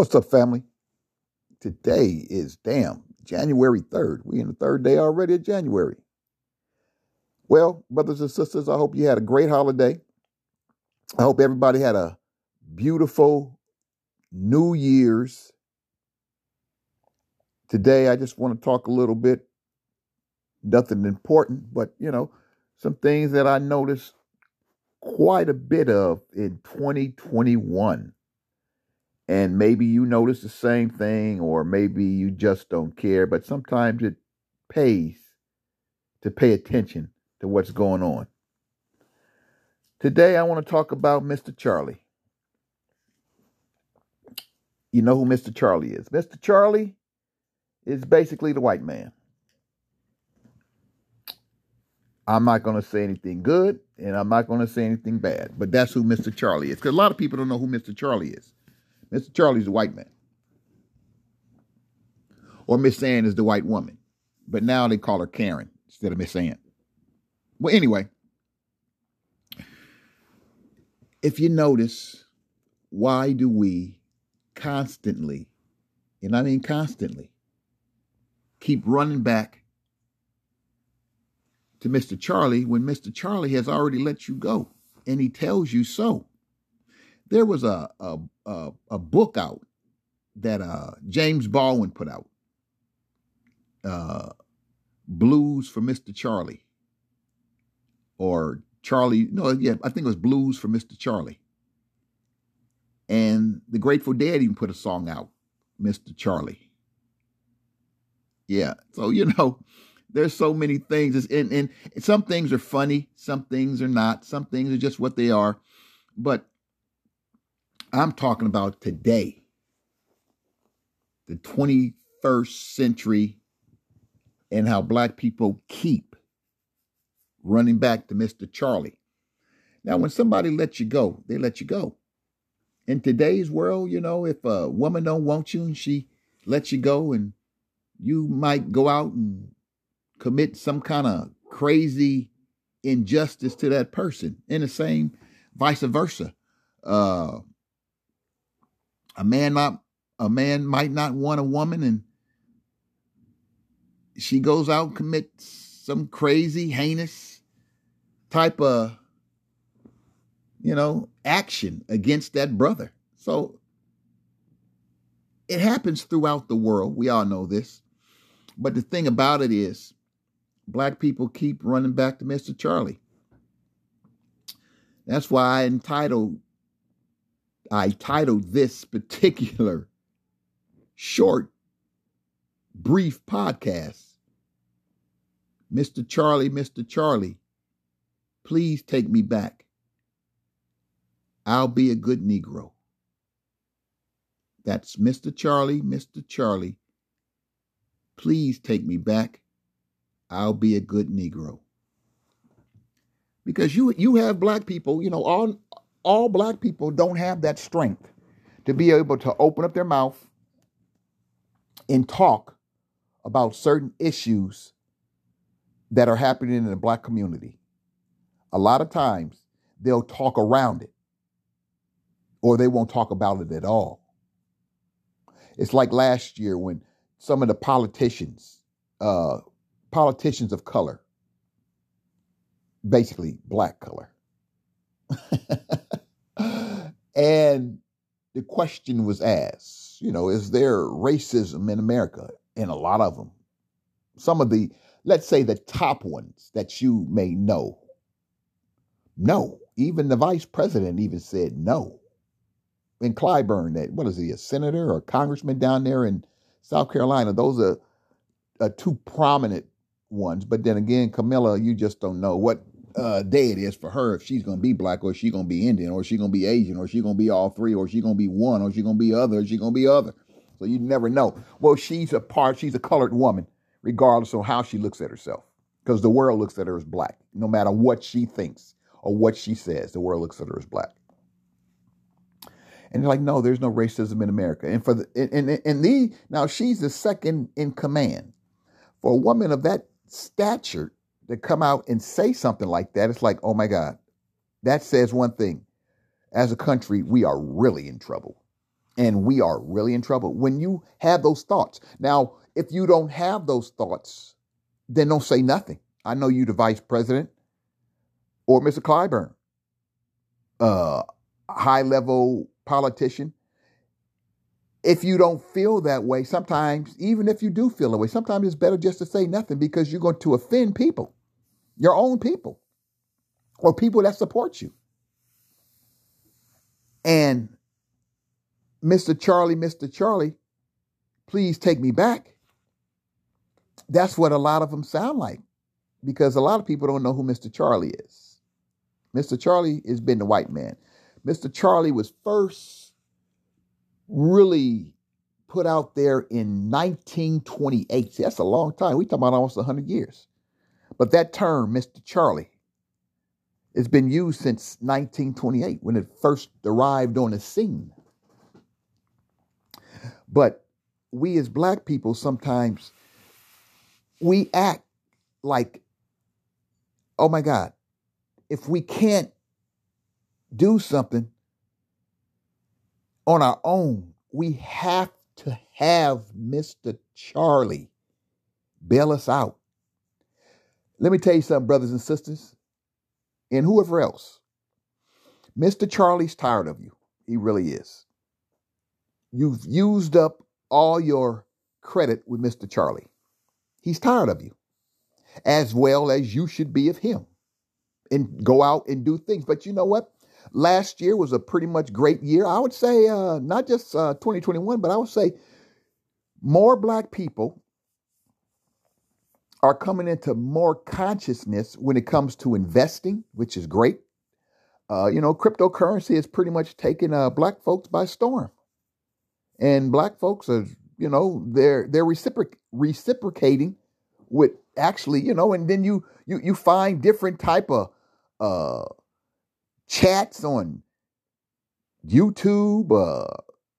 What's up, family? Today is damn January 3rd. We in the third day already of January. Well, brothers and sisters, I hope you had a great holiday. I hope everybody had a beautiful New Year's. Today, I just want to talk a little bit, nothing important, but you know, some things that I noticed quite a bit of in 2021 and maybe you notice the same thing or maybe you just don't care but sometimes it pays to pay attention to what's going on. Today i want to talk about mr charlie. You know who mr charlie is. Mr charlie is basically the white man. I'm not going to say anything good and i'm not going to say anything bad but that's who mr charlie is because a lot of people don't know who mr charlie is Mr. Charlie's a white man. Or Miss Ann is the white woman. But now they call her Karen instead of Miss Ann. Well, anyway, if you notice, why do we constantly, and I mean constantly, keep running back to Mr. Charlie when Mr. Charlie has already let you go and he tells you so? There was a, a uh, a book out that uh, James Baldwin put out, uh, Blues for Mr. Charlie, or Charlie. No, yeah, I think it was Blues for Mr. Charlie. And the Grateful Dead even put a song out, Mr. Charlie. Yeah, so you know, there's so many things, and, and some things are funny, some things are not, some things are just what they are. But I'm talking about today, the 21st century, and how black people keep running back to Mr. Charlie. Now, when somebody lets you go, they let you go. In today's world, you know, if a woman don't want you and she lets you go, and you might go out and commit some kind of crazy injustice to that person, and the same vice versa. Uh, a man not a man might not want a woman and she goes out and commits some crazy heinous type of you know action against that brother. So it happens throughout the world. We all know this. But the thing about it is black people keep running back to mr charlie. That's why i entitled I titled this particular short, brief podcast, Mr. Charlie, Mr. Charlie, please take me back. I'll be a good Negro. That's Mr. Charlie, Mr. Charlie. Please take me back. I'll be a good Negro. Because you you have black people, you know, all all black people don't have that strength to be able to open up their mouth and talk about certain issues that are happening in the black community. A lot of times they'll talk around it or they won't talk about it at all. It's like last year when some of the politicians, uh, politicians of color, basically black color, and the question was asked, you know, is there racism in America? And a lot of them. Some of the, let's say the top ones that you may know. No. Even the vice president even said no. And Clyburn, that what is he, a senator or a congressman down there in South Carolina? Those are, are two prominent ones. But then again, Camilla, you just don't know what uh, day it is for her if she's going to be black or she's going to be Indian or she's going to be Asian or she's going to be all three or she's going to be one or she's going to be other or she's going to be other. So you never know. Well, she's a part, she's a colored woman, regardless of how she looks at herself, because the world looks at her as black. No matter what she thinks or what she says, the world looks at her as black. And they're like, no, there's no racism in America. And for the and and, and the now she's the second in command. For a woman of that stature to come out and say something like that, it's like, oh my God, that says one thing. As a country, we are really in trouble. And we are really in trouble when you have those thoughts. Now, if you don't have those thoughts, then don't say nothing. I know you, the vice president, or Mr. Clyburn, uh, high level politician. If you don't feel that way, sometimes, even if you do feel that way, sometimes it's better just to say nothing because you're going to offend people, your own people, or people that support you. And Mr. Charlie, Mr. Charlie, please take me back. That's what a lot of them sound like because a lot of people don't know who Mr. Charlie is. Mr. Charlie has been the white man. Mr. Charlie was first really put out there in 1928. See, that's a long time. We talking about almost 100 years. But that term, Mr. Charlie, has been used since 1928 when it first arrived on the scene. But we as black people sometimes we act like, oh my God, if we can't do something on our own, we have to have Mr. Charlie bail us out. Let me tell you something, brothers and sisters, and whoever else. Mr. Charlie's tired of you. He really is. You've used up all your credit with Mr. Charlie. He's tired of you, as well as you should be of him, and go out and do things. But you know what? Last year was a pretty much great year. I would say, uh, not just uh, 2021, but I would say more black people are coming into more consciousness when it comes to investing, which is great. Uh, you know, cryptocurrency has pretty much taken uh, black folks by storm, and black folks are you know they're they're reciproc- reciprocating with actually you know and then you you you find different type of uh chats on YouTube uh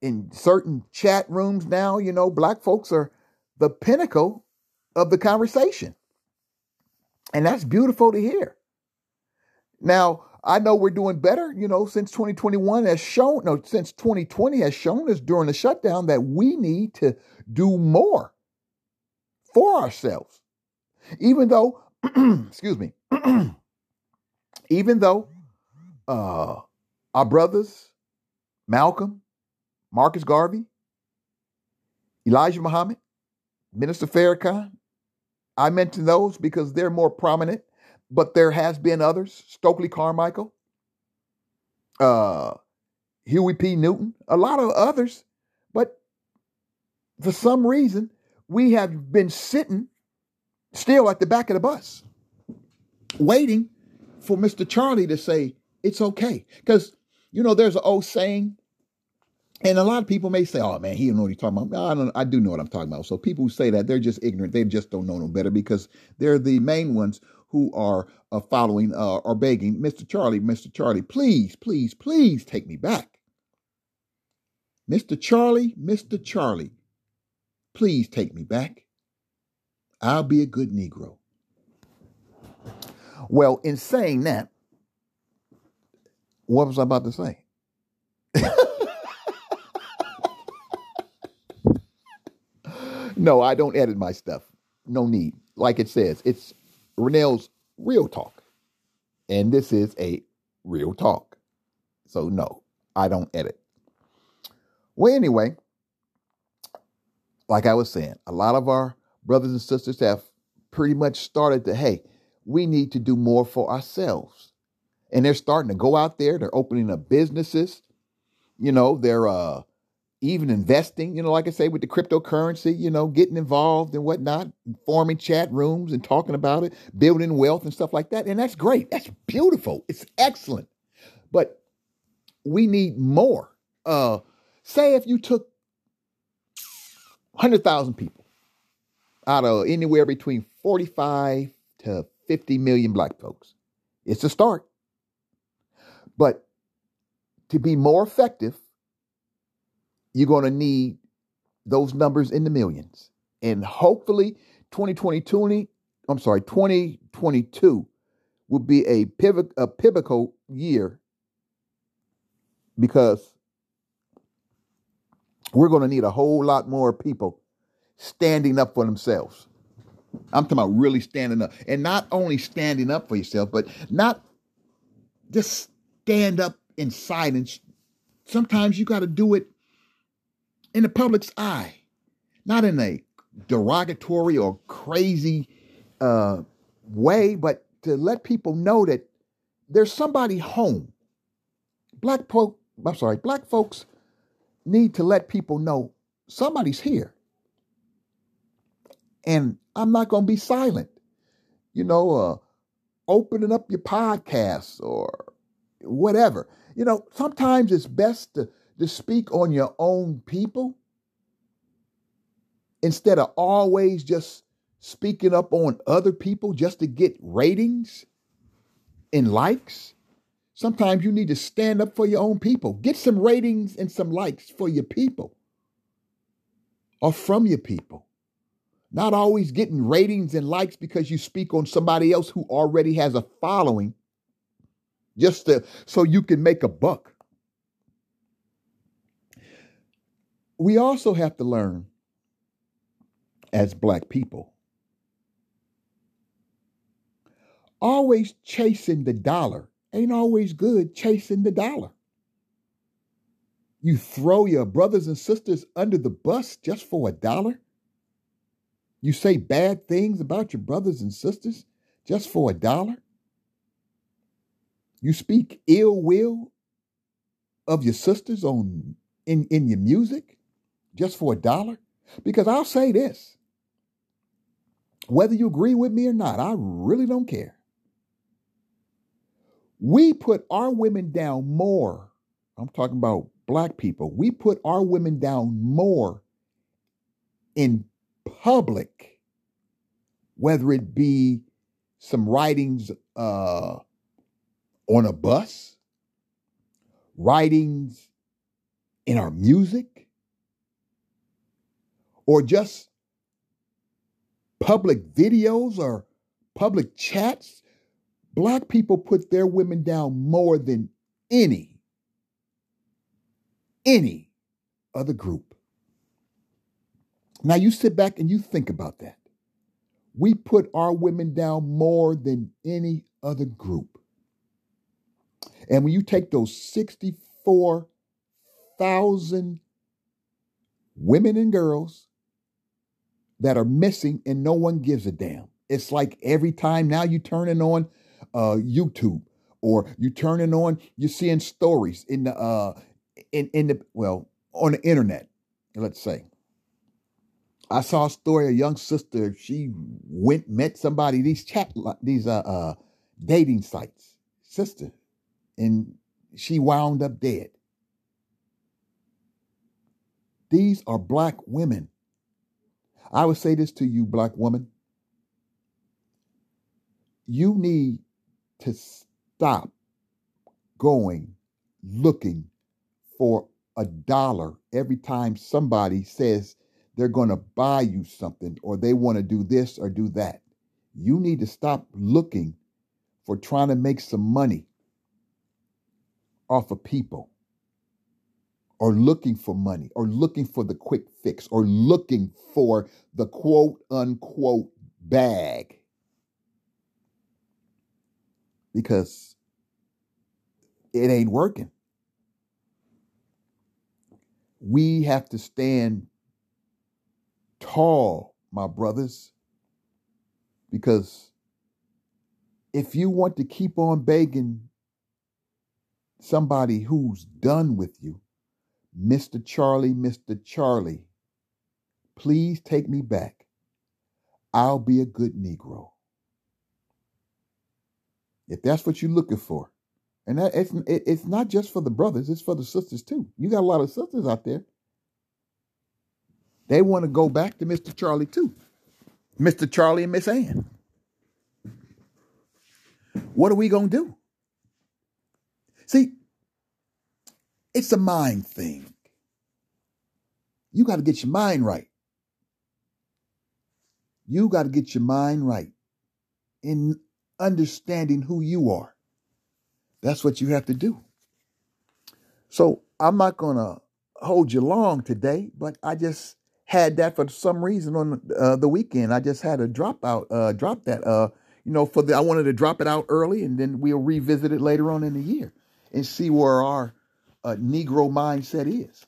in certain chat rooms now you know black folks are the pinnacle of the conversation and that's beautiful to hear now I know we're doing better, you know, since 2021 has shown, no, since 2020 has shown us during the shutdown that we need to do more for ourselves. Even though, excuse me, even though uh, our brothers, Malcolm, Marcus Garvey, Elijah Muhammad, Minister Farrakhan, I mention those because they're more prominent but there has been others, Stokely Carmichael, uh, Huey P. Newton, a lot of others, but for some reason, we have been sitting still at the back of the bus, waiting for Mr. Charlie to say, it's okay. Because, you know, there's an old saying, and a lot of people may say, oh man, he don't know what he's talking about. I, don't, I do know what I'm talking about. So people who say that, they're just ignorant. They just don't know no better because they're the main ones who are uh, following uh, are begging, Mr. Charlie, Mr. Charlie, please, please, please take me back. Mr. Charlie, Mr. Charlie, please take me back. I'll be a good Negro. Well, in saying that, what was I about to say? no, I don't edit my stuff. No need. Like it says, it's Renell's Real Talk. And this is a real talk. So, no, I don't edit. Well, anyway, like I was saying, a lot of our brothers and sisters have pretty much started to, hey, we need to do more for ourselves. And they're starting to go out there, they're opening up businesses. You know, they're uh even investing, you know, like I say, with the cryptocurrency, you know, getting involved and whatnot, forming chat rooms and talking about it, building wealth and stuff like that. And that's great. That's beautiful. It's excellent. But we need more. Uh, say if you took 100,000 people out of anywhere between 45 to 50 million black folks, it's a start. But to be more effective, you're going to need those numbers in the millions. And hopefully 2022, I'm sorry, 2022 will be a pivot a pivotal year because We're going to need a whole lot more people standing up for themselves. I'm talking about really standing up. And not only standing up for yourself, but not just stand up in silence. Sometimes you got to do it in the public's eye, not in a derogatory or crazy uh, way, but to let people know that there's somebody home. Black folk, I'm sorry, black folks need to let people know somebody's here. And I'm not going to be silent. You know, uh, opening up your podcast or whatever. You know, sometimes it's best to, to speak on your own people instead of always just speaking up on other people just to get ratings and likes. Sometimes you need to stand up for your own people. Get some ratings and some likes for your people or from your people. Not always getting ratings and likes because you speak on somebody else who already has a following just to, so you can make a buck. We also have to learn as black people. Always chasing the dollar ain't always good chasing the dollar. You throw your brothers and sisters under the bus just for a dollar? You say bad things about your brothers and sisters just for a dollar? You speak ill will of your sisters on in, in your music just for a dollar? Because I'll say this. Whether you agree with me or not, I really don't care. We put our women down more. I'm talking about black people. We put our women down more in public, whether it be some writings uh, on a bus, writings in our music, or just public videos or public chats. Black people put their women down more than any, any other group. Now you sit back and you think about that. We put our women down more than any other group. And when you take those 64,000 women and girls that are missing and no one gives a damn, it's like every time now you turning on uh, YouTube or you turning on, you're seeing stories in the uh, in in the well on the internet, let's say. I saw a story. A young sister. She went met somebody. These chat these uh, uh dating sites. Sister, and she wound up dead. These are black women. I would say this to you, black woman. You need to stop going looking for a dollar every time somebody says they're going to buy you something or they want to do this or do that. You need to stop looking for trying to make some money off of people or looking for money or looking for the quick fix or looking for the quote unquote bag. Because it ain't working. We have to stand tall, my brothers, because if you want to keep on begging somebody who's done with you, Mr. Charlie, Mr. Charlie, please take me back. I'll be a good Negro. If that's what you're looking for. And that, it's, it's not just for the brothers, it's for the sisters too. You got a lot of sisters out there. They want to go back to Mr. Charlie too. Mr. Charlie and Miss Ann. What are we going to do? See, it's a mind thing. You got to get your mind right. You got to get your mind right in understanding who you are. That's what you have to do. So I'm not going to hold you long today, but I just had that for some reason on uh, the weekend. I just had to drop out, uh, drop that. Uh, you know, for the I wanted to drop it out early, and then we'll revisit it later on in the year and see where our uh, Negro mindset is.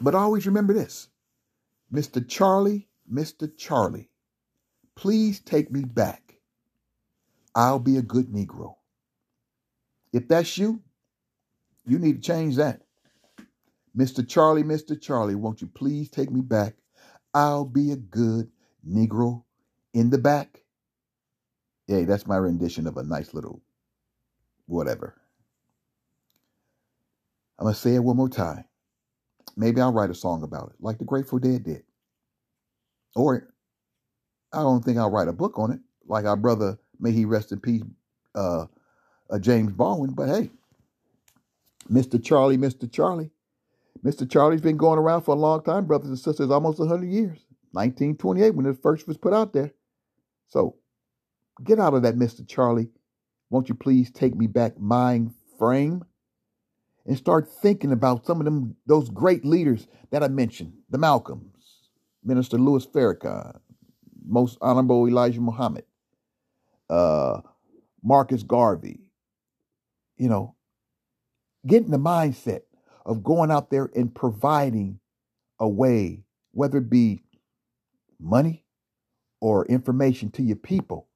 But always remember this, Mr. Charlie, Mr. Charlie, please take me back. I'll be a good Negro. If that's you, you need to change that. Mr. Charlie, Mr. Charlie, won't you please take me back? I'll be a good Negro in the back. Hey, that's my rendition of a nice little whatever. I'm going to say it one more time. Maybe I'll write a song about it, like the Grateful Dead did. Or I don't think I'll write a book on it, like our brother, may he rest in peace, uh, uh, James Baldwin. But hey, Mr. Charlie, Mr. Charlie, Mr. Charlie's been going around for a long time, brothers and sisters, almost 100 years. 1928 when it first was put out there. So get out of that, Mr. Charlie. Won't you please take me back mind frame and start thinking about some of them those great leaders that I mentioned, the Malcolms, Minister Louis Farrakhan, Most Honorable Elijah Muhammad, uh, Marcus Garvey. You know, get in the mindset of going out there and providing a way, whether it be money or information to your people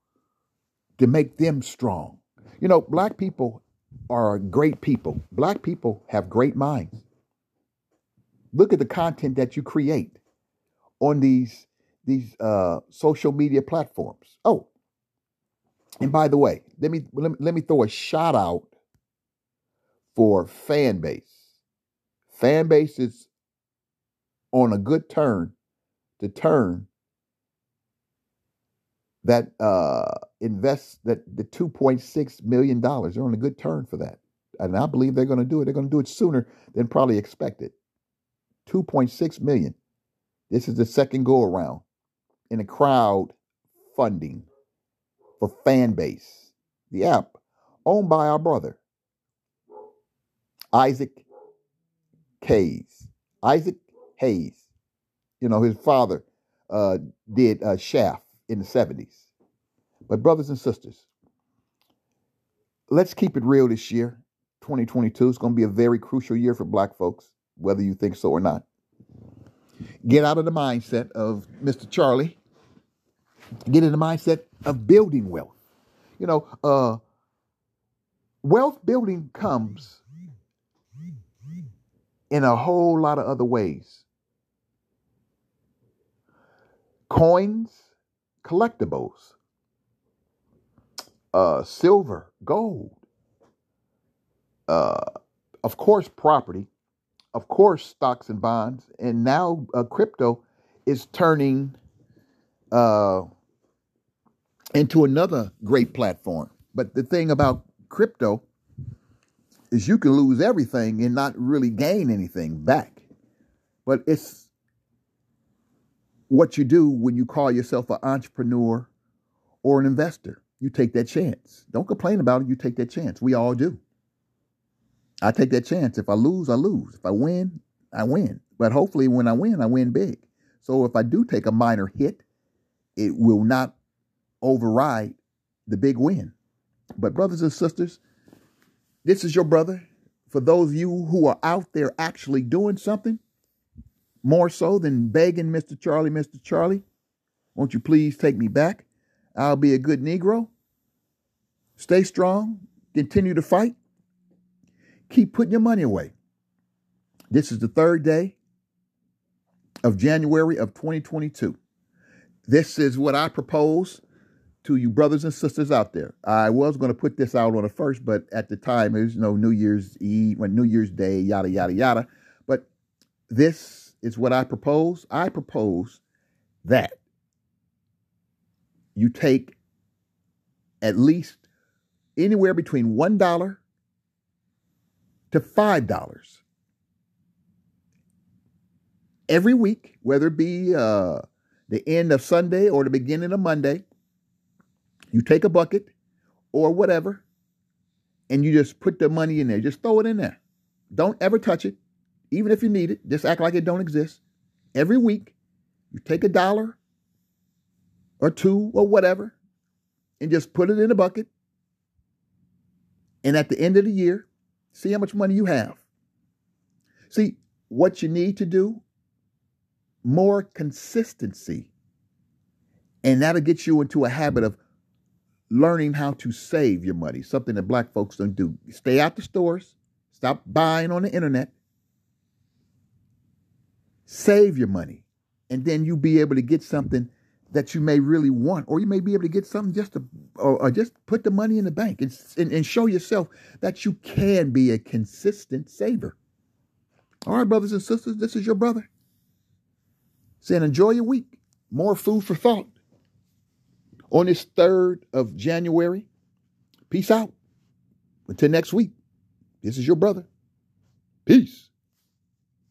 to make them strong. You know, black people are great people. Black people have great minds. Look at the content that you create on these these uh, social media platforms. Oh, and by the way, let me let me, let me throw a shout out for Fanbase. Fan base is on a good turn to turn that uh, invest that the 2.6 million dollars. They're on a good turn for that, and I believe they're going to do it. They're going to do it sooner than probably expected. 2.6 million. This is the second go around in a crowd funding for Fanbase. The app owned by our brother Isaac Hayes. Isaac Hayes. You know his father uh, did uh, Shaft in the 70s. But, brothers and sisters, let's keep it real this year. 2022 is going to be a very crucial year for black folks, whether you think so or not. Get out of the mindset of Mr. Charlie. Get in the mindset of building wealth. You know, uh, wealth building comes in a whole lot of other ways. Coins, collectibles, uh, silver, gold, uh, of course, property, of course, stocks and bonds, and now uh, crypto is turning uh, into another great platform. But the thing about crypto is you can lose everything and not really gain anything back. But it's what you do when you call yourself an entrepreneur or an investor. You take that chance. Don't complain about it. You take that chance. We all do. I take that chance. If I lose, I lose. If I win, I win. But hopefully, when I win, I win big. So if I do take a minor hit, it will not override the big win. But, brothers and sisters, this is your brother. For those of you who are out there actually doing something, more so than begging Mr. Charlie, Mr. Charlie, won't you please take me back? I'll be a good Negro. Stay strong. Continue to fight. Keep putting your money away. This is the third day of January of 2022. This is what I propose to you brothers and sisters out there. I was going to put this out on the first, but at the time it was you know New Year's Eve, New Year's Day, yada yada yada. But this is what I propose. I propose that you take at least anywhere between $1 to $5 every week, whether it be uh, the end of Sunday or the beginning of Monday. You take a bucket or whatever, and you just put the money in there. Just throw it in there. Don't ever touch it. Even if you need it, just act like it don't exist. Every week, you take a dollar or two or whatever and just put it in a bucket. And at the end of the year, see how much money you have. See, what you need to do, more consistency. And that'll get you into a habit of learning how to save your money, something that black folks don't do. Stay out the stores, stop buying on the internet, save your money, and then you'll be able to get something that you may really want, or you may be able to get something just to, or, or just put the money in the bank and, and, and show yourself that you can be a consistent saver. All right, brothers and sisters, this is your brother saying enjoy your week. More food for thought on this 3rd of January. Peace out. Until next week, this is your brother. Peace.